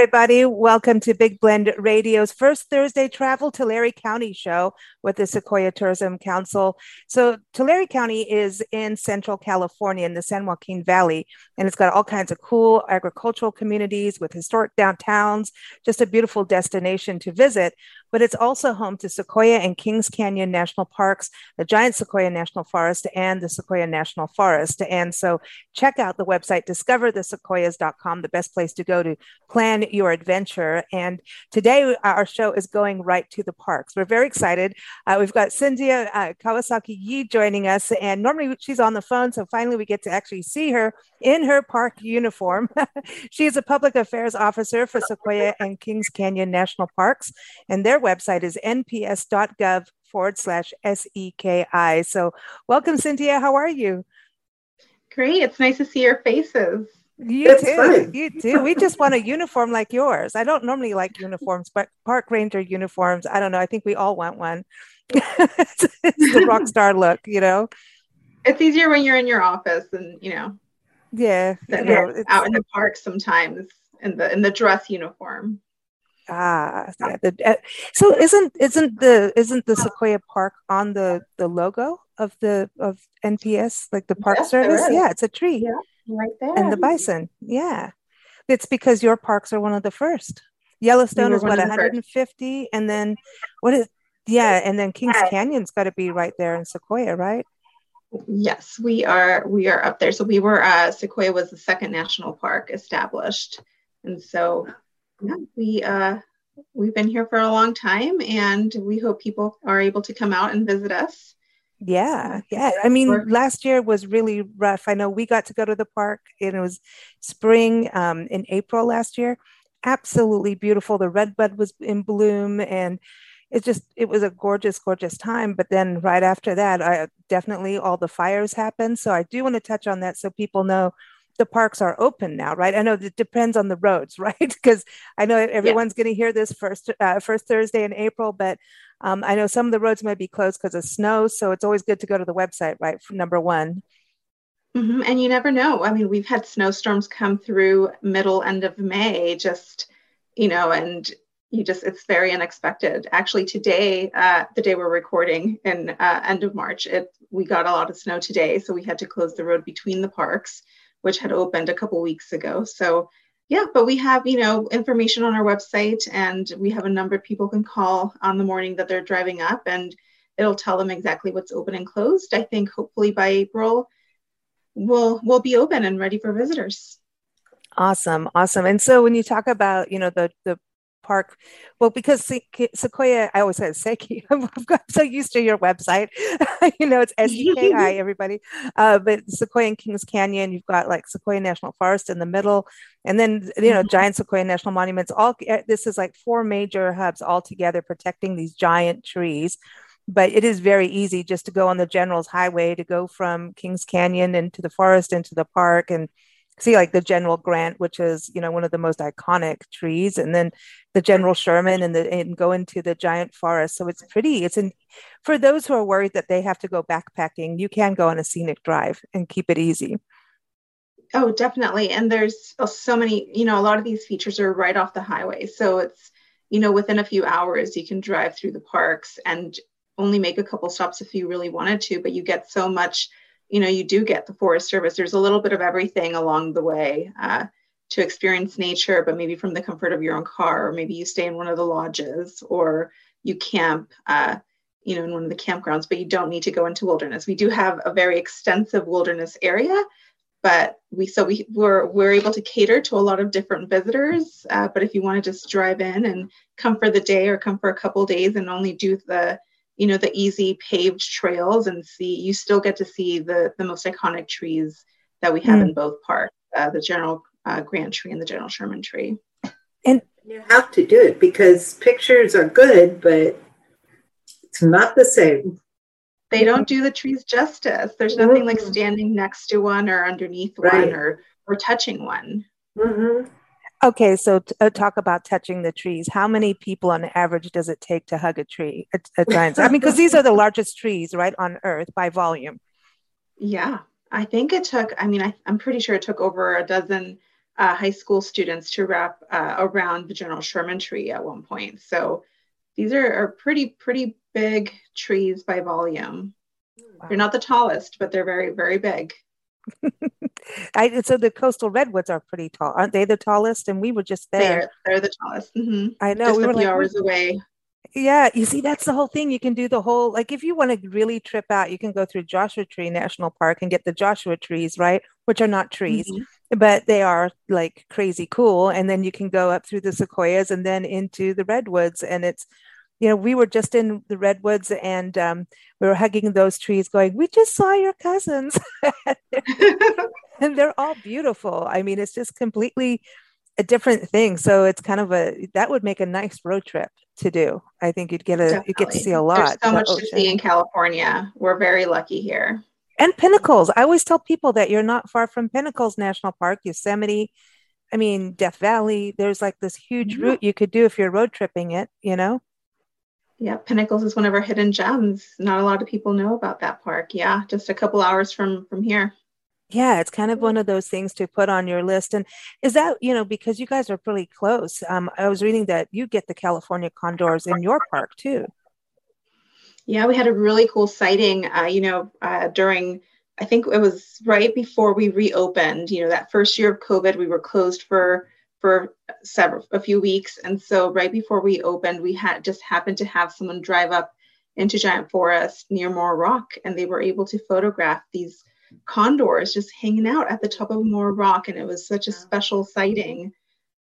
everybody. Welcome to Big Blend Radio's first Thursday travel Tulare County show with the Sequoia Tourism Council. So, Tulare County is in central California in the San Joaquin Valley, and it's got all kinds of cool agricultural communities with historic downtowns, just a beautiful destination to visit. But it's also home to Sequoia and Kings Canyon National Parks, the Giant Sequoia National Forest, and the Sequoia National Forest. And so, check out the website discoverthesequoias.com, the best place to go to plan your adventure. And today, our show is going right to the parks. We're very excited. Uh, we've got Cynthia uh, Kawasaki Yi joining us, and normally she's on the phone. So finally, we get to actually see her in her park uniform. she is a public affairs officer for Sequoia and Kings Canyon National Parks, and their website is nps.gov forward slash SEKI. So, welcome, Cynthia. How are you? Great. It's nice to see your faces. You it's too. Funny. You too. We just want a uniform like yours. I don't normally like uniforms, but park ranger uniforms. I don't know. I think we all want one. it's, it's the rock star look, you know. It's easier when you're in your office and you know. Yeah, you know, out in the park sometimes in the in the dress uniform. Ah, yeah. The, uh, so isn't isn't the isn't the Sequoia Park on the the logo of the of NPS like the Park yes, Service? Yeah, it's a tree. Yeah right there. And the bison. Yeah. It's because your parks are one of the first. Yellowstone we is what 150 and then what is yeah, and then Kings Canyon's got to be right there in Sequoia, right? Yes, we are we are up there. So we were uh Sequoia was the second national park established. And so yeah, we uh we've been here for a long time and we hope people are able to come out and visit us. Yeah, yeah. I mean, last year was really rough. I know we got to go to the park, and it was spring um, in April last year. Absolutely beautiful. The redbud was in bloom, and it just it was a gorgeous, gorgeous time. But then right after that, I definitely all the fires happened. So I do want to touch on that so people know the parks are open now, right? I know it depends on the roads, right? Because I know everyone's yeah. going to hear this first uh, first Thursday in April, but um, I know some of the roads might be closed because of snow, so it's always good to go to the website, right? Number one. Mm-hmm. And you never know. I mean, we've had snowstorms come through middle end of May, just you know, and you just it's very unexpected. Actually, today, uh, the day we're recording in uh, end of March, it we got a lot of snow today, so we had to close the road between the parks, which had opened a couple weeks ago. So yeah, but we have, you know, information on our website and we have a number of people can call on the morning that they're driving up and it'll tell them exactly what's open and closed. I think hopefully by April we'll we'll be open and ready for visitors. Awesome, awesome. And so when you talk about, you know, the the park. Well, because Sequoia, I always say Seki. I'm, so used to your website. you know, it's S E K I, everybody. Uh, but Sequoia and Kings Canyon, you've got like Sequoia National Forest in the middle, and then you know, mm-hmm. giant Sequoia National Monuments. All eh, this is like four major hubs all together protecting these giant trees. But it is very easy just to go on the General's Highway to go from Kings Canyon into the forest into the park and see like the general grant which is you know one of the most iconic trees and then the general sherman and the and go into the giant forest. So it's pretty it's in for those who are worried that they have to go backpacking you can go on a scenic drive and keep it easy. Oh definitely. And there's uh, so many you know a lot of these features are right off the highway. So it's you know within a few hours you can drive through the parks and only make a couple stops if you really wanted to but you get so much you know you do get the forest service there's a little bit of everything along the way uh, to experience nature, but maybe from the comfort of your own car, or maybe you stay in one of the lodges, or you camp, uh, you know, in one of the campgrounds, but you don't need to go into wilderness. We do have a very extensive wilderness area, but we so we we're we're able to cater to a lot of different visitors. Uh, but if you want to just drive in and come for the day or come for a couple days and only do the you know the easy paved trails and see you still get to see the the most iconic trees that we have mm. in both parks uh, the general uh, grant tree and the general sherman tree and you have to do it because pictures are good but it's not the same they don't do the trees justice there's nothing mm-hmm. like standing next to one or underneath right. one or or touching one mm-hmm. Okay, so t- uh, talk about touching the trees. How many people on average does it take to hug a tree at, at times? I mean, because these are the largest trees, right, on Earth by volume. Yeah, I think it took. I mean, I, am pretty sure it took over a dozen uh, high school students to wrap uh, around the General Sherman tree at one point. So these are, are pretty pretty big trees by volume. Wow. They're not the tallest, but they're very very big. I, so the coastal redwoods are pretty tall, aren't they? The tallest, and we were just there. They're, they're the tallest. Mm-hmm. I know. Just we a were few like, hours away. Yeah, you see, that's the whole thing. You can do the whole like if you want to really trip out, you can go through Joshua Tree National Park and get the Joshua trees, right? Which are not trees, mm-hmm. but they are like crazy cool. And then you can go up through the sequoias and then into the redwoods, and it's you know, we were just in the redwoods and um, we were hugging those trees, going, "We just saw your cousins," and they're all beautiful. I mean, it's just completely a different thing. So it's kind of a that would make a nice road trip to do. I think you'd get a you get to see a lot. There's so much ocean. to see in California. We're very lucky here. And pinnacles. I always tell people that you're not far from Pinnacles National Park, Yosemite. I mean, Death Valley. There's like this huge mm-hmm. route you could do if you're road tripping it. You know yeah, Pinnacles is one of our hidden gems. Not a lot of people know about that park. Yeah, just a couple hours from from here. Yeah, it's kind of one of those things to put on your list. And is that, you know, because you guys are pretty close. Um, I was reading that you get the California condors in your park too. Yeah, we had a really cool sighting, uh, you know, uh, during, I think it was right before we reopened, you know, that first year of COVID, we were closed for for several a few weeks. And so right before we opened we had just happened to have someone drive up into giant forest near Moro Rock and they were able to photograph these condors just hanging out at the top of Moro Rock. And it was such a special sighting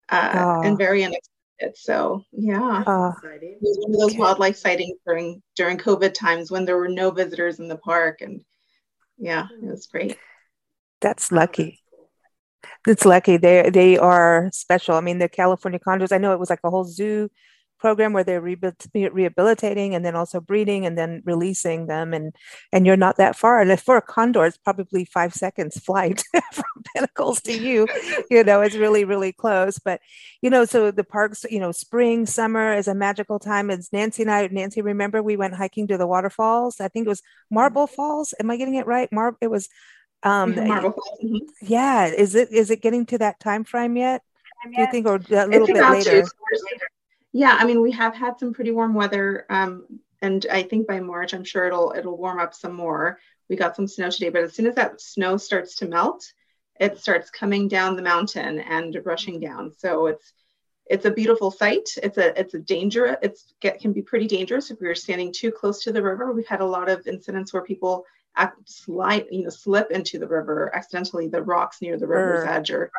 uh, oh. and very unexpected. So yeah. Oh. it was one of those wildlife sightings during during covid times when there were no visitors in the park. And yeah it was great. That's lucky it's lucky they they are special. I mean, the California condors. I know it was like a whole zoo program where they're rehabilitating and then also breeding and then releasing them. And and you're not that far. And for a condor it's probably five seconds flight from pinnacles to you. You know it's really really close. But you know so the parks you know spring summer is a magical time. It's nancy and i nancy remember we went hiking to the waterfalls? I think it was marble falls. Am i getting it right? Mar- it was um, mm-hmm. Yeah, is it is it getting to that time frame yet? Do you think, or a little bit later? Yeah, I mean, we have had some pretty warm weather, um, and I think by March, I'm sure it'll it'll warm up some more. We got some snow today, but as soon as that snow starts to melt, it starts coming down the mountain and rushing down. So it's it's a beautiful sight. It's a it's a danger. It's get, can be pretty dangerous if you're standing too close to the river. We've had a lot of incidents where people slide, you know, slip into the river accidentally. The rocks near the river's edge are,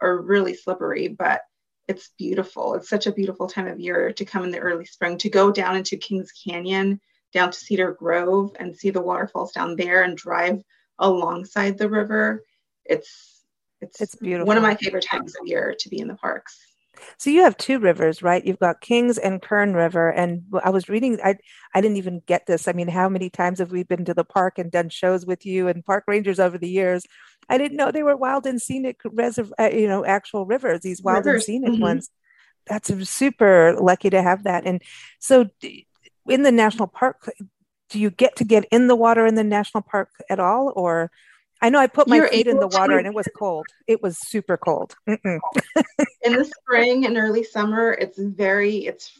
are really slippery, but it's beautiful. It's such a beautiful time of year to come in the early spring, to go down into Kings Canyon, down to Cedar Grove and see the waterfalls down there and drive alongside the river. It's it's, it's beautiful. One of my favorite times of year to be in the parks. So you have two rivers, right? You've got Kings and Kern River. And I was reading, I I didn't even get this. I mean, how many times have we been to the park and done shows with you and park rangers over the years? I didn't know they were wild and scenic reserve, uh, you know, actual rivers. These wild rivers. and scenic mm-hmm. ones. That's super lucky to have that. And so, in the national park, do you get to get in the water in the national park at all, or I know I put my You're feet in the water to... and it was cold. It was super cold. in the spring and early summer, it's very, it's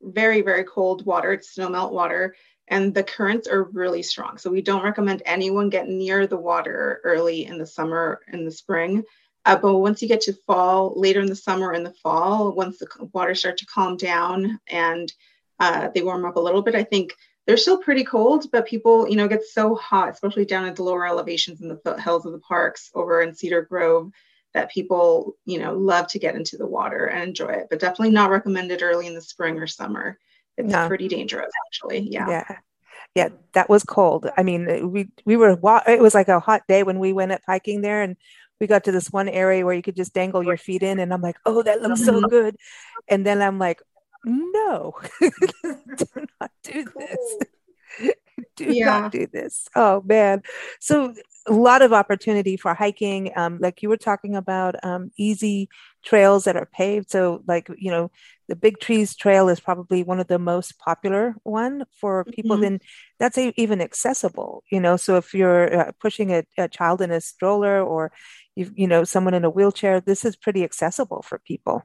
very, very cold water. It's snowmelt water and the currents are really strong. So we don't recommend anyone get near the water early in the summer in the spring. Uh, but once you get to fall, later in the summer in the fall, once the water starts to calm down and uh, they warm up a little bit, I think they're still pretty cold, but people, you know, get so hot, especially down at the lower elevations in the foothills of the parks over in Cedar Grove, that people, you know, love to get into the water and enjoy it. But definitely not recommended early in the spring or summer. It's no. pretty dangerous, actually. Yeah. Yeah yeah that was cold i mean we we were it was like a hot day when we went up hiking there and we got to this one area where you could just dangle your feet in and i'm like oh that looks so mm-hmm. good and then i'm like no do not do this. Do yeah. not do this. Oh man. So a lot of opportunity for hiking um, like you were talking about um, easy trails that are paved. So like you know the big trees trail is probably one of the most popular one for people mm-hmm. then that's a, even accessible you know? So if you're uh, pushing a, a, child in a stroller or you you know someone in a wheelchair this is pretty accessible for people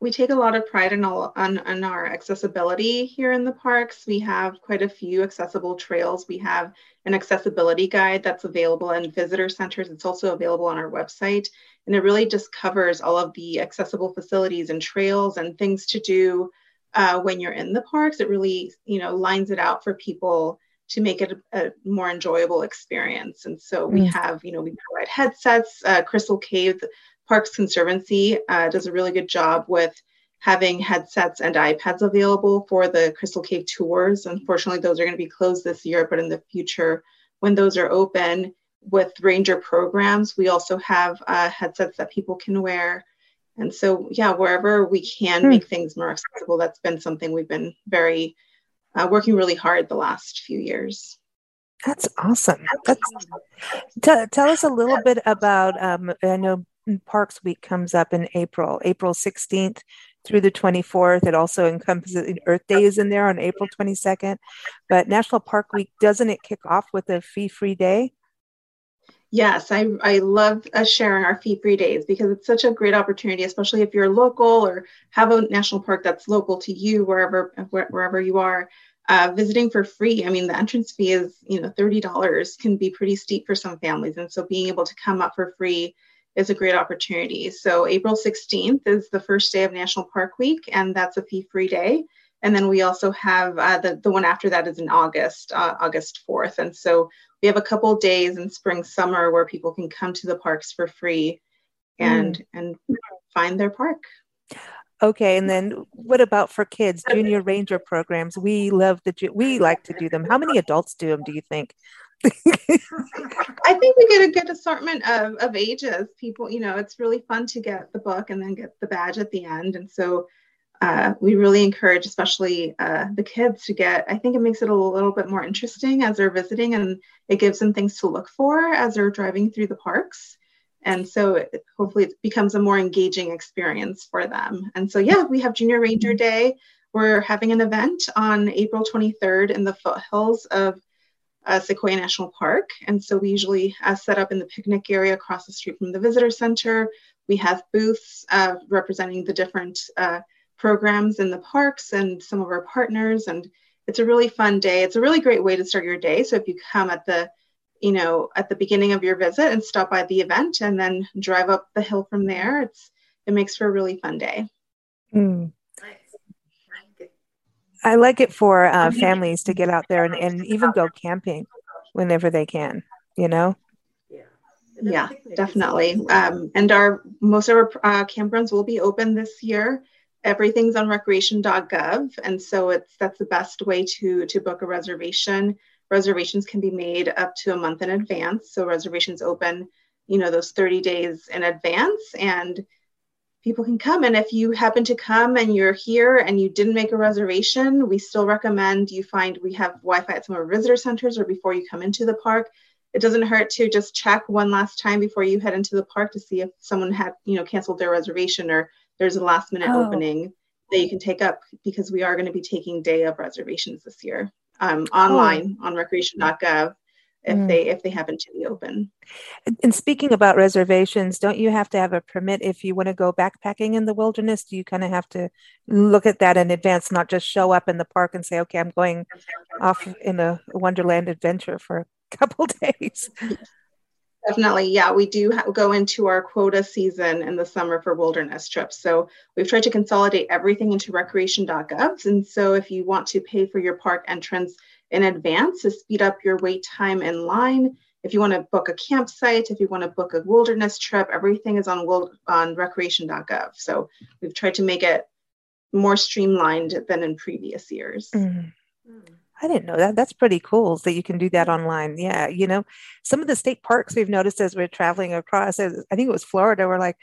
we take a lot of pride in, all, on, on our accessibility here in the parks. We have quite a few accessible trails. We have an accessibility guide that's available in visitor centers. It's also available on our website. And it really just covers all of the accessible facilities and trails and things to do uh, when you're in the parks. It really, you know, lines it out for people to make it a, a more enjoyable experience. And so we mm. have, you know, we provide headsets. Uh, Crystal Cave Parks Conservancy uh, does a really good job with having headsets and iPads available for the Crystal Cave tours. Unfortunately, those are going to be closed this year, but in the future, when those are open with ranger programs, we also have uh, headsets that people can wear. And so, yeah, wherever we can hmm. make things more accessible, that's been something we've been very uh, working really hard the last few years. That's awesome. That's, t- tell us a little bit about. Um, I know Parks Week comes up in April, April 16th through the 24th. It also encompasses Earth Day is in there on April 22nd. But National Park Week, doesn't it kick off with a fee free day? Yes, I, I love uh, sharing our fee free days because it's such a great opportunity, especially if you're local or have a national park that's local to you, wherever wherever you are. Uh, visiting for free. I mean, the entrance fee is you know thirty dollars can be pretty steep for some families, and so being able to come up for free is a great opportunity. So April 16th is the first day of National Park Week, and that's a fee-free day. And then we also have uh, the, the one after that is in August, uh, August 4th. And so we have a couple days in spring, summer where people can come to the parks for free and mm. and find their park. Okay, and then what about for kids? Junior Ranger programs. We love the we like to do them. How many adults do them? Do you think? I think we get a good assortment of, of ages. People, you know, it's really fun to get the book and then get the badge at the end. And so uh, we really encourage, especially uh, the kids, to get. I think it makes it a little bit more interesting as they're visiting, and it gives them things to look for as they're driving through the parks. And so it, hopefully it becomes a more engaging experience for them. And so yeah, we have Junior Ranger Day. We're having an event on April 23rd in the foothills of uh, Sequoia National Park. And so we usually uh, set up in the picnic area across the street from the visitor center. We have booths uh, representing the different uh, programs in the parks and some of our partners. And it's a really fun day. It's a really great way to start your day. So if you come at the you know at the beginning of your visit and stop by the event and then drive up the hill from there it's it makes for a really fun day mm. I like it for uh, families to get out there and, and even go camping whenever they can, you know? Yeah, definitely. Um, and our most of our uh, campgrounds will be open this year. Everything's on recreation.gov, and so it's that's the best way to to book a reservation. Reservations can be made up to a month in advance, so reservations open, you know, those 30 days in advance, and people can come. And if you happen to come and you're here and you didn't make a reservation, we still recommend you find we have Wi Fi at some of our visitor centers or before you come into the park. It doesn't hurt to just check one last time before you head into the park to see if someone had, you know, canceled their reservation or there's a last minute oh. opening that you can take up because we are going to be taking day of reservations this year um, online oh. on recreation.gov if mm. they if they happen to be open. And speaking about reservations, don't you have to have a permit if you want to go backpacking in the wilderness? Do you kind of have to look at that in advance, not just show up in the park and say, "Okay, I'm going off in a Wonderland adventure for a couple days." Definitely. Yeah, we do ha- go into our quota season in the summer for wilderness trips. So we've tried to consolidate everything into recreation.gov. And so if you want to pay for your park entrance in advance to speed up your wait time in line, if you want to book a campsite, if you want to book a wilderness trip, everything is on, on recreation.gov. So we've tried to make it more streamlined than in previous years. Mm. I didn't know that. That's pretty cool that you can do that online. Yeah. You know, some of the state parks we've noticed as we're traveling across, I think it was Florida, we're like,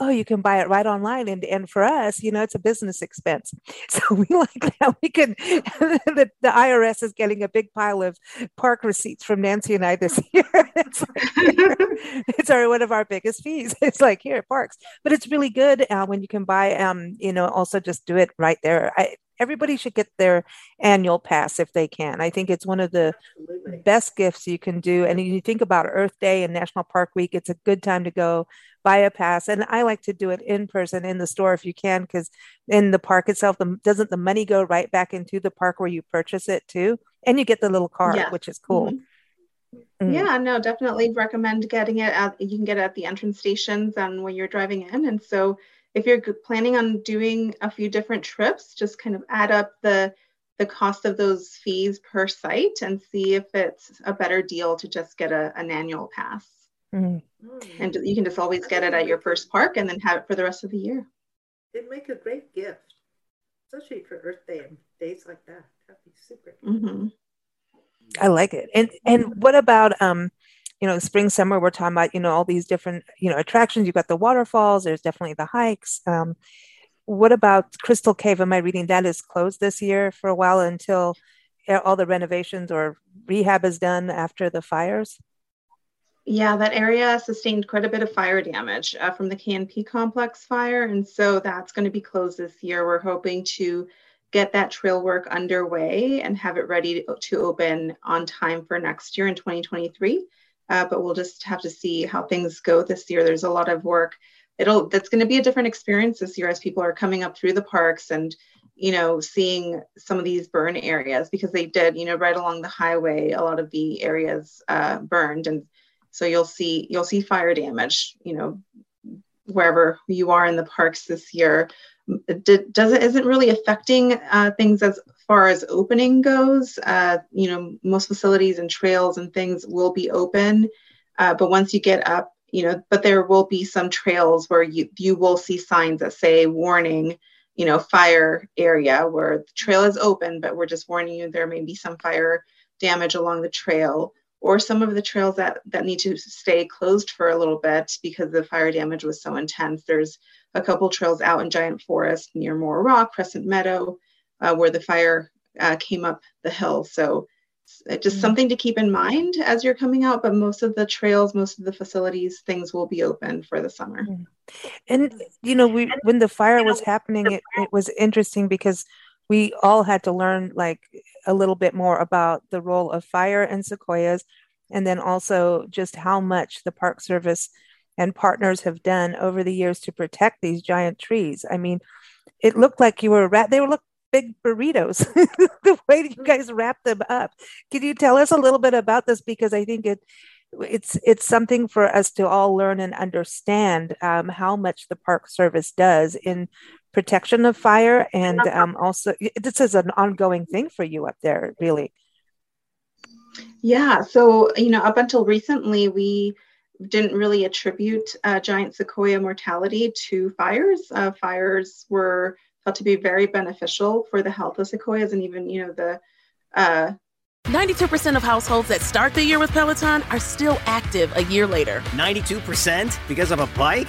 oh, you can buy it right online. And, and for us, you know, it's a business expense. So we like that we can, the, the IRS is getting a big pile of park receipts from Nancy and I this year. it's, like, it's our, one of our biggest fees. It's like here at parks, but it's really good uh, when you can buy, um, you know, also just do it right there. I, everybody should get their annual pass if they can. I think it's one of the Absolutely. best gifts you can do. And you think about Earth Day and National Park Week, it's a good time to go buy a pass. And I like to do it in person in the store if you can, because in the park itself, the, doesn't the money go right back into the park where you purchase it too? And you get the little card, yeah. which is cool. Mm-hmm. Mm. Yeah, no, definitely recommend getting it at you can get it at the entrance stations and when you're driving in. And so if you're planning on doing a few different trips, just kind of add up the the cost of those fees per site and see if it's a better deal to just get a, an annual pass. Mm. And you can just always get it at your first park and then have it for the rest of the year. It'd make a great gift, especially for Earth Day and days like that. That'd be super. Mm-hmm. I like it. And and what about um you know, spring, summer, we're talking about, you know, all these different, you know, attractions. You've got the waterfalls, there's definitely the hikes. Um, what about Crystal Cave? Am I reading that is closed this year for a while until all the renovations or rehab is done after the fires? Yeah, that area sustained quite a bit of fire damage uh, from the KNP complex fire. And so that's going to be closed this year. We're hoping to get that trail work underway and have it ready to open on time for next year in 2023 uh, but we'll just have to see how things go this year. There's a lot of work. It'll that's going to be a different experience this year as people are coming up through the parks and you know seeing some of these burn areas because they did you know right along the highway a lot of the areas uh, burned and so you'll see you'll see fire damage you know wherever you are in the parks this year it doesn't isn't really affecting uh, things as far as opening goes, uh, you know, most facilities and trails and things will be open. Uh, but once you get up, you know, but there will be some trails where you, you will see signs that say warning, you know, fire area where the trail is open, but we're just warning you there may be some fire damage along the trail or some of the trails that, that need to stay closed for a little bit because the fire damage was so intense. There's a couple trails out in Giant Forest near Moro Rock, Crescent Meadow, uh, where the fire uh, came up the hill. So just mm-hmm. something to keep in mind as you're coming out. But most of the trails, most of the facilities, things will be open for the summer. Mm-hmm. And you know, we when the fire was happening, it, it was interesting because we all had to learn like a little bit more about the role of fire and sequoias, and then also just how much the Park Service and partners have done over the years to protect these giant trees. I mean, it looked like you were rat they were look big burritos. The way you guys wrap them up. Can you tell us a little bit about this? Because i think it it's it's something for us to all learn and understand um, how much the park service does in protection of fire and um, also this is an ongoing thing for you up there really yeah so you know up until recently we didn't really attribute uh, giant sequoia mortality to fires uh, fires were felt to be very beneficial for the health of sequoias and even, you know, the uh, 92% of households that start the year with Peloton are still active a year later. 92% because of a bike?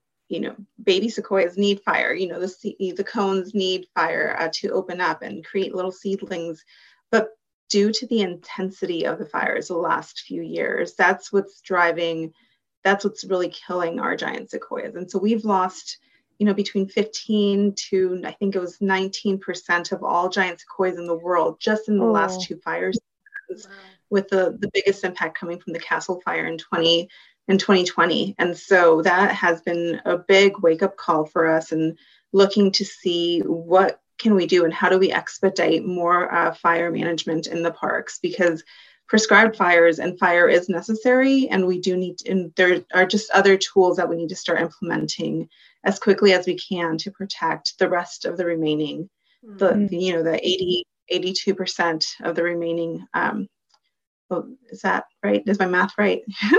you know, baby sequoias need fire. You know, the the cones need fire uh, to open up and create little seedlings. But due to the intensity of the fires the last few years, that's what's driving. That's what's really killing our giant sequoias. And so we've lost, you know, between 15 to I think it was 19% of all giant sequoias in the world just in the oh. last two fires. Wow. With the, the biggest impact coming from the Castle Fire in 20 in 2020. And so that has been a big wake up call for us and looking to see what can we do and how do we expedite more uh, fire management in the parks because prescribed fires and fire is necessary and we do need to, and there are just other tools that we need to start implementing as quickly as we can to protect the rest of the remaining mm-hmm. the you know the 80 82% of the remaining um, well, is that right? Is my math right?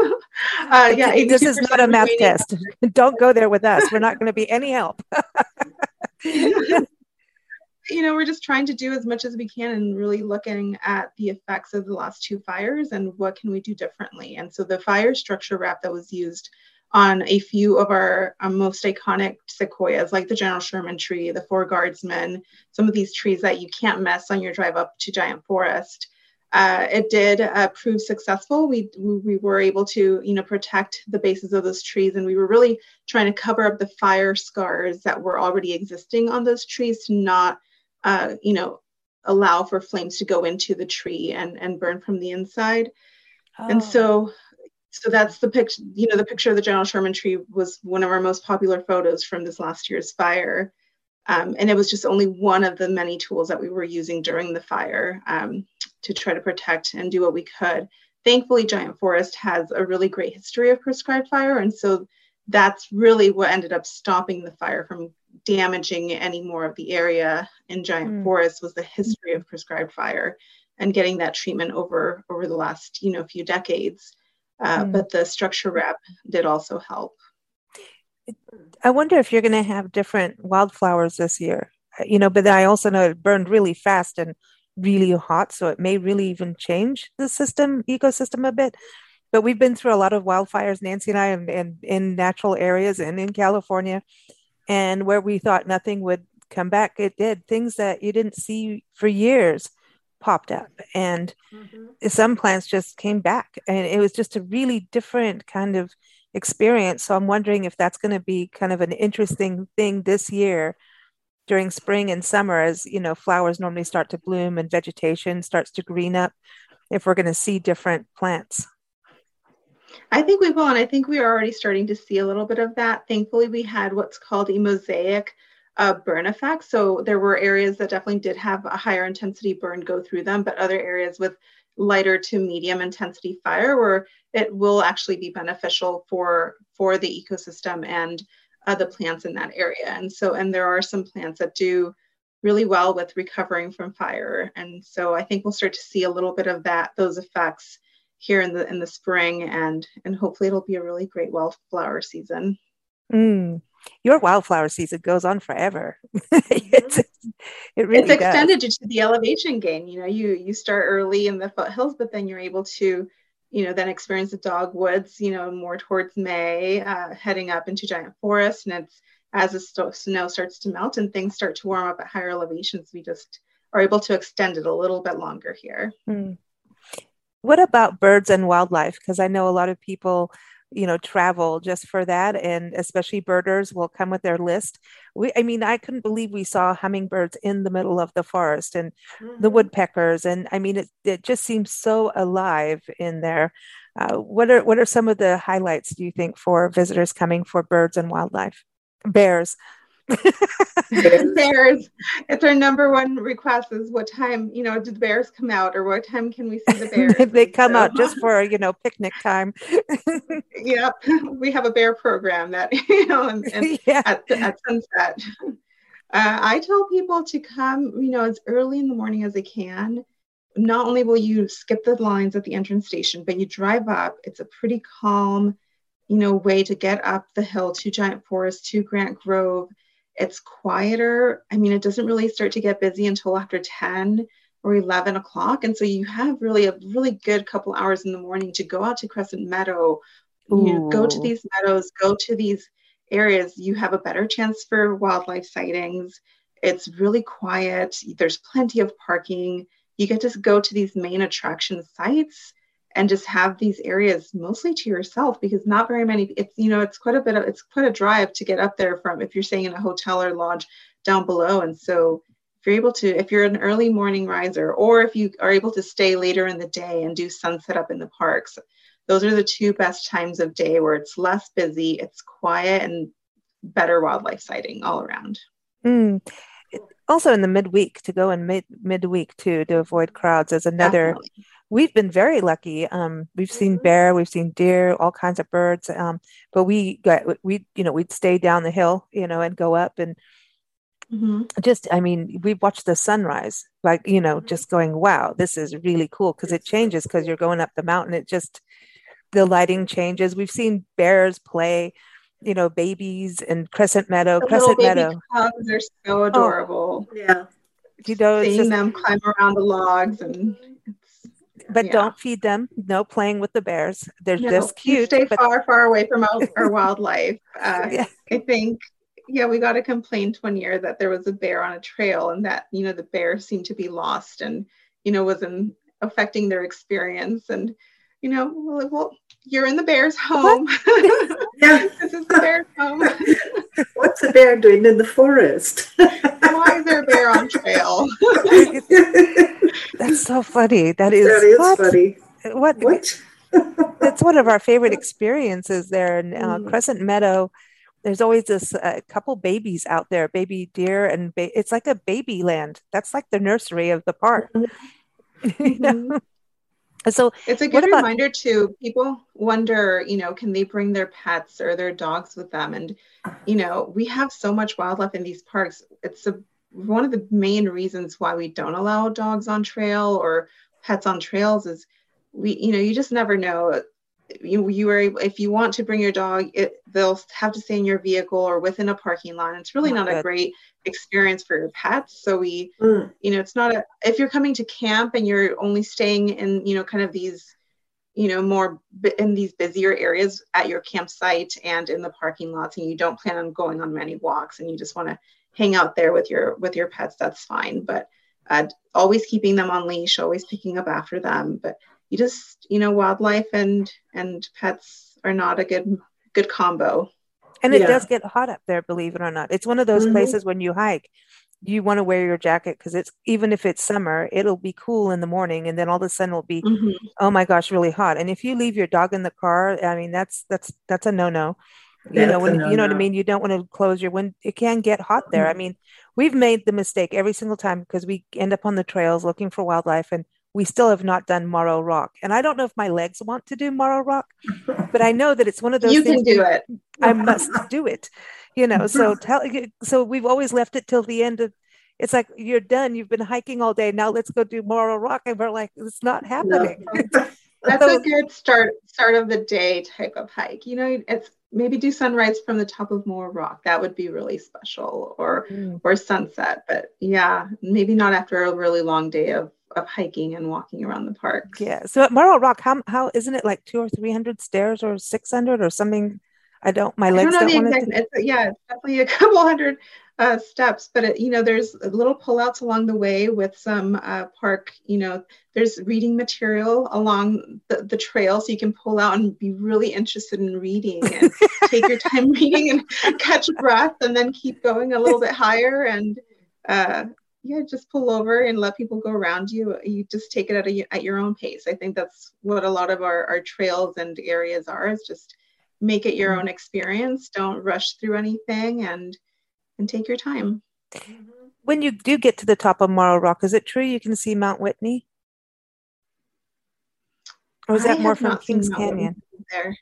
uh, yeah, this is not a math test. Don't go there with us. We're not going to be any help. you know, we're just trying to do as much as we can and really looking at the effects of the last two fires and what can we do differently. And so the fire structure wrap that was used on a few of our um, most iconic sequoias, like the General Sherman tree, the Four Guardsmen, some of these trees that you can't mess on your drive up to Giant Forest uh, it did uh, prove successful. We, we were able to, you know, protect the bases of those trees, and we were really trying to cover up the fire scars that were already existing on those trees to not, uh, you know, allow for flames to go into the tree and and burn from the inside. Oh. And so, so that's the picture. You know, the picture of the General Sherman tree was one of our most popular photos from this last year's fire. Um, and it was just only one of the many tools that we were using during the fire um, to try to protect and do what we could. Thankfully, Giant Forest has a really great history of prescribed fire. And so that's really what ended up stopping the fire from damaging any more of the area in Giant mm. Forest was the history of prescribed fire and getting that treatment over over the last you know few decades. Uh, mm. But the structure wrap did also help. I wonder if you're going to have different wildflowers this year. You know, but I also know it burned really fast and really hot, so it may really even change the system ecosystem a bit. But we've been through a lot of wildfires, Nancy and I, and, and in natural areas and in California, and where we thought nothing would come back, it did. Things that you didn't see for years popped up, and mm-hmm. some plants just came back, and it was just a really different kind of experience. So I'm wondering if that's going to be kind of an interesting thing this year during spring and summer as you know flowers normally start to bloom and vegetation starts to green up if we're going to see different plants. I think we will and i think we are already starting to see a little bit of that. Thankfully we had what's called a mosaic uh, burn effect so there were areas that definitely did have a higher intensity burn go through them but other areas with lighter to medium intensity fire where it will actually be beneficial for for the ecosystem and uh, the plants in that area and so and there are some plants that do really well with recovering from fire and so i think we'll start to see a little bit of that those effects here in the in the spring and and hopefully it'll be a really great wildflower season mm your wildflower season goes on forever. it's, it really it's extended does. to the elevation gain. You know, you you start early in the foothills, but then you're able to, you know, then experience the dogwoods. You know, more towards May, uh, heading up into giant forest, and it's as the st- snow starts to melt and things start to warm up at higher elevations, we just are able to extend it a little bit longer here. Mm. What about birds and wildlife? Because I know a lot of people you know travel just for that and especially birders will come with their list. We i mean i couldn't believe we saw hummingbirds in the middle of the forest and mm-hmm. the woodpeckers and i mean it, it just seems so alive in there. Uh, what are what are some of the highlights do you think for visitors coming for birds and wildlife? Bears bears. It's our number one request is what time, you know, do the bears come out or what time can we see the bears? they come so. out just for, you know, picnic time. yep. We have a bear program that, you know, and, and yeah. at, at sunset. Uh, I tell people to come, you know, as early in the morning as they can. Not only will you skip the lines at the entrance station, but you drive up. It's a pretty calm, you know, way to get up the hill to Giant Forest to Grant Grove. It's quieter. I mean, it doesn't really start to get busy until after 10 or 11 o'clock. And so you have really a really good couple hours in the morning to go out to Crescent Meadow, Ooh. you know, go to these meadows, go to these areas. You have a better chance for wildlife sightings. It's really quiet. There's plenty of parking. You get to go to these main attraction sites and just have these areas mostly to yourself because not very many it's you know it's quite a bit of it's quite a drive to get up there from if you're staying in a hotel or lodge down below and so if you're able to, if you're an early morning riser, or if you are able to stay later in the day and do sunset up in the parks, those are the two best times of day where it's less busy, it's quiet, and better wildlife sighting all around. Mm. Also, in the midweek, to go in mid midweek too to avoid crowds is another. Definitely. We've been very lucky. Um, we've seen mm-hmm. bear, we've seen deer, all kinds of birds. Um, but we got we you know we'd stay down the hill, you know, and go up and Mm-hmm. Just, I mean, we watched the sunrise, like, you know, just going, wow, this is really cool because it changes because you're going up the mountain. It just, the lighting changes. We've seen bears play, you know, babies and Crescent Meadow. The Crescent Meadow. Cubs are so oh. adorable. Oh, yeah. You know, seeing just, them climb around the logs and but yeah. don't feed them. No playing with the bears. They're no, just cute. Stay but... far, far away from our, our wildlife. Uh, yeah. I think yeah, we got a complaint one year that there was a bear on a trail and that, you know, the bear seemed to be lost and, you know, wasn't affecting their experience. And, you know, well, well you're in the bear's home. yeah. this is the bear's home. What's the bear doing in the forest? Why is there a bear on trail? That's so funny. That is, that is what? funny. What? What? That's one of our favorite experiences there in uh, mm. Crescent Meadow there's always this uh, couple babies out there, baby deer, and ba- it's like a baby land. That's like the nursery of the park. Mm-hmm. you know? So it's a good about- reminder to people wonder, you know, can they bring their pets or their dogs with them? And, you know, we have so much wildlife in these parks. It's a, one of the main reasons why we don't allow dogs on trail or pets on trails is we, you know, you just never know you you are able, if you want to bring your dog it, they'll have to stay in your vehicle or within a parking lot it's really not, not a great experience for your pets. So we mm. you know it's not a if you're coming to camp and you're only staying in you know kind of these you know more in these busier areas at your campsite and in the parking lots and you don't plan on going on many walks and you just want to hang out there with your with your pets that's fine. But uh, always keeping them on leash always picking up after them but you just you know wildlife and and pets are not a good good combo and it yeah. does get hot up there believe it or not it's one of those mm-hmm. places when you hike you want to wear your jacket because it's even if it's summer it'll be cool in the morning and then all of a sudden it'll be mm-hmm. oh my gosh really hot and if you leave your dog in the car i mean that's that's that's a no-no you know when you know what i mean you don't want to close your window it can get hot there mm-hmm. i mean we've made the mistake every single time because we end up on the trails looking for wildlife and we still have not done Moro Rock. And I don't know if my legs want to do Moro Rock, but I know that it's one of those you can do it. I must do it. You know, so tell so we've always left it till the end of it's like you're done, you've been hiking all day. Now let's go do Moro Rock. And we're like, it's not happening. No. That's so, a good start start of the day type of hike. You know, it's maybe do sunrise from the top of Moro Rock. That would be really special, or mm. or sunset. But yeah, maybe not after a really long day of of hiking and walking around the park. Yeah. So at Moro Rock, how how isn't it like two or three hundred stairs or six hundred or something? I don't. My legs I don't, don't the exact, it's, yeah, it's definitely a couple hundred uh, steps, but it, you know, there's little pullouts along the way with some uh, park. You know, there's reading material along the, the trail, so you can pull out and be really interested in reading and take your time reading and catch a breath, and then keep going a little bit higher and. Uh, yeah, just pull over and let people go around you. You just take it at, a, at your own pace. I think that's what a lot of our, our trails and areas are is just make it your own experience. Don't rush through anything and and take your time. When you do get to the top of Moro Rock, is it true you can see Mount Whitney? Or is that more from Kings Canyon? There.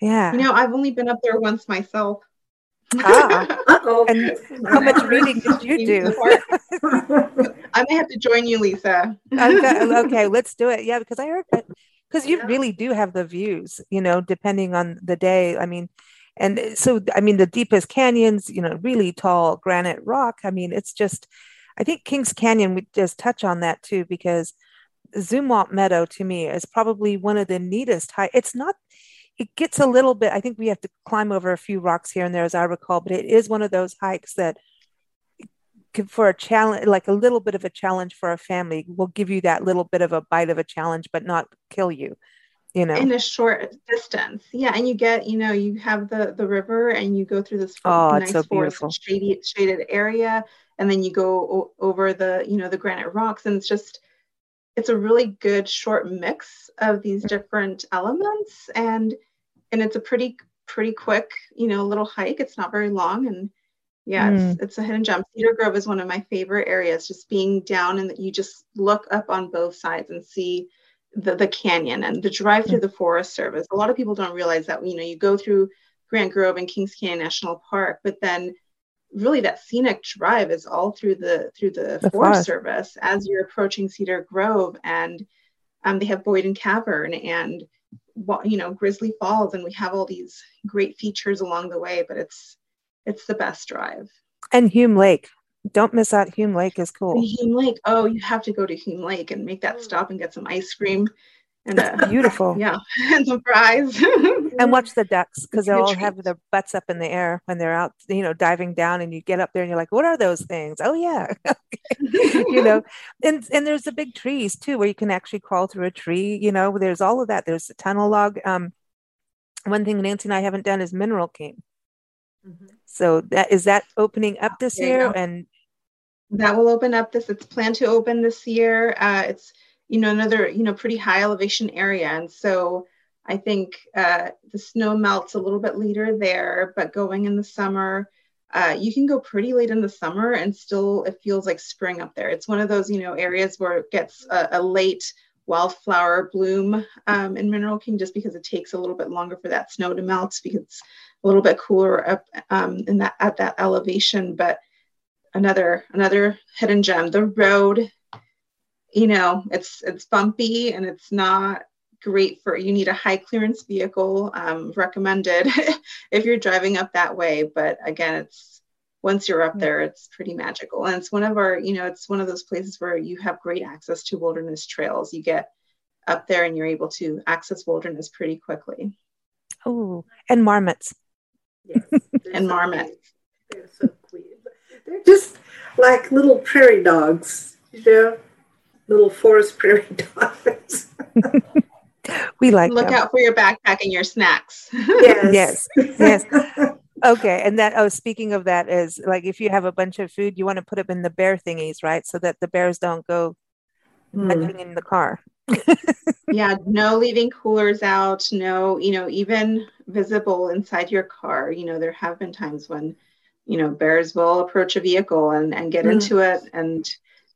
Yeah. You know, I've only been up there once myself. Ah. and how much reading did you do? I may have to join you, Lisa. okay, okay, let's do it. Yeah, because I heard because you yeah. really do have the views, you know, depending on the day. I mean, and so I mean, the deepest canyons, you know, really tall granite rock. I mean, it's just. I think Kings Canyon. We just touch on that too because Zumwalt Meadow to me is probably one of the neatest high. It's not it gets a little bit, I think we have to climb over a few rocks here and there, as I recall, but it is one of those hikes that for a challenge, like a little bit of a challenge for a family, will give you that little bit of a bite of a challenge, but not kill you. You know, in a short distance, yeah, and you get, you know, you have the the river, and you go through this oh, nice so forest, shady shaded area, and then you go o- over the, you know, the granite rocks, and it's just it's a really good short mix of these different elements. And and it's a pretty pretty quick you know little hike. It's not very long. And yeah mm. it's, it's a hidden gem. Cedar grove is one of my favorite areas just being down and you just look up on both sides and see the, the canyon and the drive through mm. the forest service. A lot of people don't realize that you know you go through grant grove and kings canyon national park but then really that scenic drive is all through the through the, the Forest. Service as you're approaching Cedar Grove, and um, they have Boyden Cavern and you know Grizzly Falls, and we have all these great features along the way. But it's it's the best drive. And Hume Lake, don't miss out. Hume Lake is cool. And Hume Lake, oh, you have to go to Hume Lake and make that stop and get some ice cream and uh, beautiful. Yeah, and fries. and watch the ducks because they all have their butts up in the air when they're out, you know, diving down. And you get up there and you're like, "What are those things?" Oh yeah, you know. And and there's the big trees too, where you can actually crawl through a tree. You know, there's all of that. There's the tunnel log. Um, one thing Nancy and I haven't done is Mineral King. Mm-hmm. So that is that opening up this year, and that will open up this. It's planned to open this year. Uh, it's you know another you know pretty high elevation area. And so i think uh, the snow melts a little bit later there but going in the summer uh, you can go pretty late in the summer and still it feels like spring up there. It's one of those you know areas where it gets a, a late wildflower bloom um, in mineral king just because it takes a little bit longer for that snow to melt because it's a little bit cooler up um, in that at that elevation. But another another hidden gem the road you know it's it's bumpy and it's not great for you need a high clearance vehicle um, recommended if you're driving up that way. But again it's once you're up there it's pretty magical. And it's one of our you know it's one of those places where you have great access to wilderness trails. You get up there and you're able to access wilderness pretty quickly. Oh and marmots. Yes, and marmots. they're so clean they're just like little prairie dogs you know little forest prairie dogs. we like look them. out for your backpack and your snacks. yes, yes, yes. Okay, and that oh, speaking of that is like if you have a bunch of food, you want to put them in the bear thingies, right? So that the bears don't go mm. in the car. yeah, no leaving coolers out, no, you know, even visible inside your car. You know, there have been times when, you know, bears will approach a vehicle and, and get mm. into it and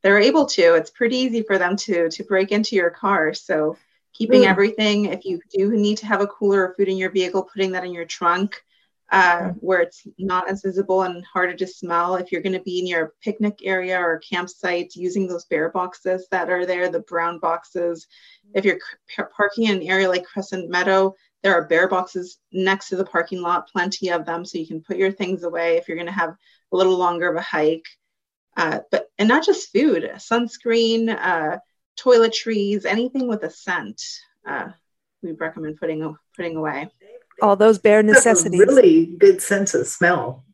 they're able to. It's pretty easy for them to to break into your car. So keeping mm. everything if you do need to have a cooler or food in your vehicle putting that in your trunk uh, where it's not as visible and harder to smell. If you're going to be in your picnic area or campsite using those bear boxes that are there the brown boxes. If you're parking in an area like crescent meadow there are bear boxes next to the parking lot plenty of them so you can put your things away if you're going to have a little longer of a hike uh, but and not just food, sunscreen, uh, toiletries, anything with a scent. Uh, we recommend putting putting away. All those bare necessities. really good sense of smell.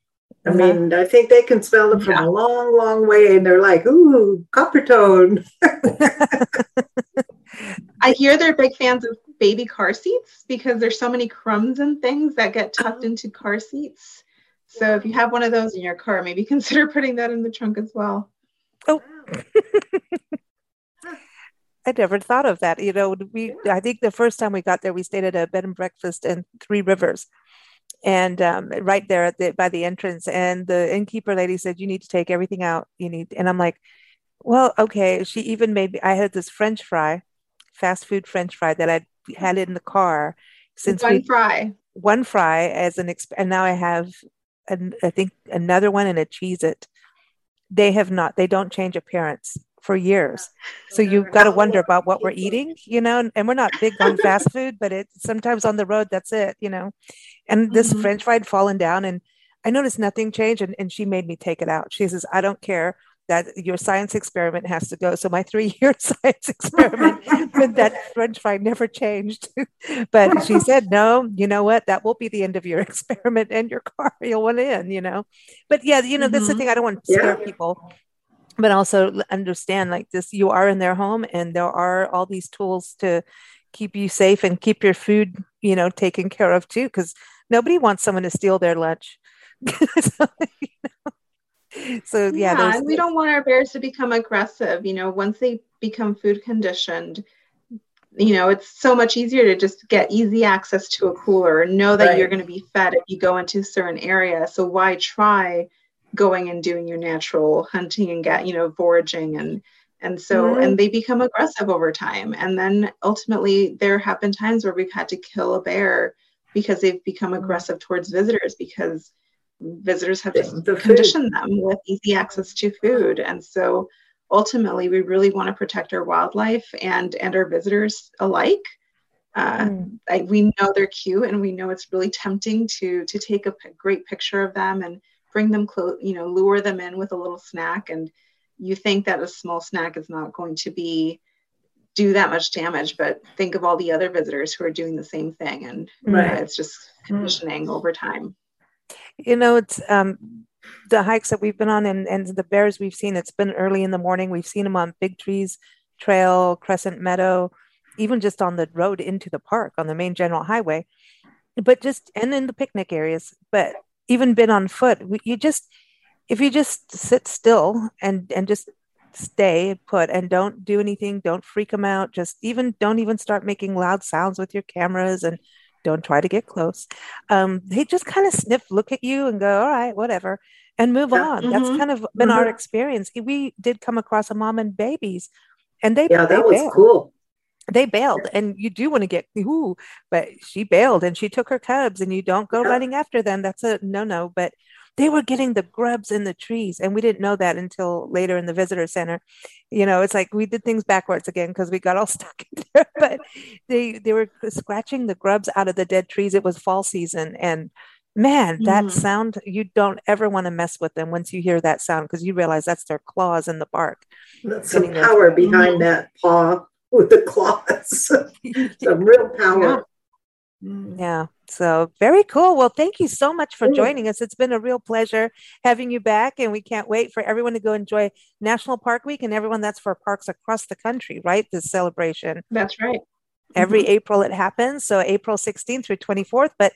I uh-huh. mean, I think they can smell them from yeah. a long, long way, and they're like, "Ooh, Coppertone." I hear they're big fans of baby car seats because there's so many crumbs and things that get tucked oh. into car seats. So if you have one of those in your car, maybe consider putting that in the trunk as well. Oh. I never thought of that. You know, we I think the first time we got there, we stayed at a bed and breakfast in Three Rivers, and um, right there at the by the entrance. And the innkeeper lady said, "You need to take everything out. You need." And I'm like, "Well, okay." She even made me. I had this French fry, fast food French fry that I had in the car since one fry, one fry as an exp- and now I have and I think another one and a Cheez It. They have not, they don't change appearance for years. So you've got to wonder about what we're eating, you know, and we're not big on fast food, but it sometimes on the road, that's it, you know. And this Mhm. French fry had fallen down and I noticed nothing changed and, and she made me take it out. She says, I don't care that your science experiment has to go. So my three year science experiment with that French fry never changed. but she said, no, you know what? That will be the end of your experiment and your car. You'll want in, you know. But yeah, you know, that's the mm-hmm. thing. I don't want to scare Yeah. people, but also understand like this, you are in their home and there are all these tools to keep you safe and keep your food, you know, taken care of too. Cause nobody wants someone to steal their lunch. so, you know. So, yeah, yeah, and we don't want our bears to become aggressive. You know, once they become food conditioned, you know, it's so much easier to just get easy access to a cooler and know that Right. you're going to be fed if you go into a certain area. So why try going and doing your natural hunting and get, you know, foraging and and so Mm-hmm. Mhm. and they become aggressive over time. And then ultimately there have been times where we've had to kill a bear because they've become Mm-hmm. aggressive towards visitors because visitors have The- just the food. conditioned them with easy access to food. And so ultimately we really want to protect our wildlife and and our visitors alike. Uh, Mm. I, we know they're cute and we know it's really tempting to to take a p- great picture of them and bring them close you know lure them in with a little snack. And you think that a small snack is not going to be do that much damage but think of all the other visitors who are doing the same thing. And uh, it's just conditioning over time you know it's um the hikes that we've been on and, and the bears we've seen it's been early in the morning. We've seen them on big trees trail crescent meadow even just on the road into the park on the main general highway. But just and in the picnic areas but even been on foot you just if you just sit still and and just stay put and don't do anything don't freak them out just even don't even start making loud sounds with your cameras and don't try to get close um, they just kind of sniff look at you and go all right whatever and move Yeah. on that's Mhm. kind of been our Mhm. experience we did come across a mom and babies and they Yeah, they that was cool. they bailed and you do want to get ooh but she bailed and she took her cubs and you don't go Yeah. running after them that's a no no but they were getting the grubs in the trees and we didn't know that until later in the visitor center you know it's like we did things backwards again because we got all stuck in there but they they were scratching the grubs out of the dead trees it was fall season and man that Mhm. sound you don't ever want to mess with them once you hear that sound because you realize that's their claws in the bark That's some Getting those- power behind that paw with the claws. some real power. Yeah. So very cool. Well, thank you so much for joining us. It's been a real pleasure having you back, and we can't wait for everyone to go enjoy National Park Week and everyone that's for parks across the country, right? This celebration. that's right Every April it happens. So April 16th through 24th, but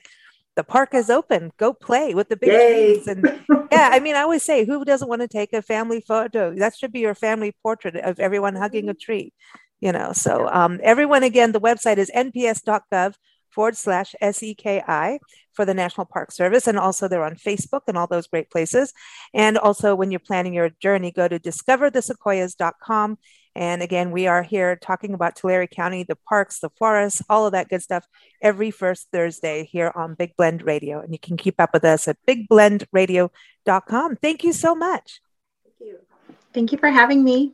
the park is open. Go play with the big trees. And yeah, I mean, I always say, who doesn't want to take a family photo? That should be your family portrait of everyone hugging a tree, you know. So um, everyone, again, the website is nps.gov forward slash SEKI for the National Park Service. And also they're on Facebook and all those great places. And also when you're planning your journey, go to discoverthesequoias.com. And again, we are here talking about Tulare County, the parks, the forests, all of that good stuff every first Thursday here on Big Blend Radio. And you can keep up with us at bigblendradio.com. Thank you so much. thank you Thank you for having me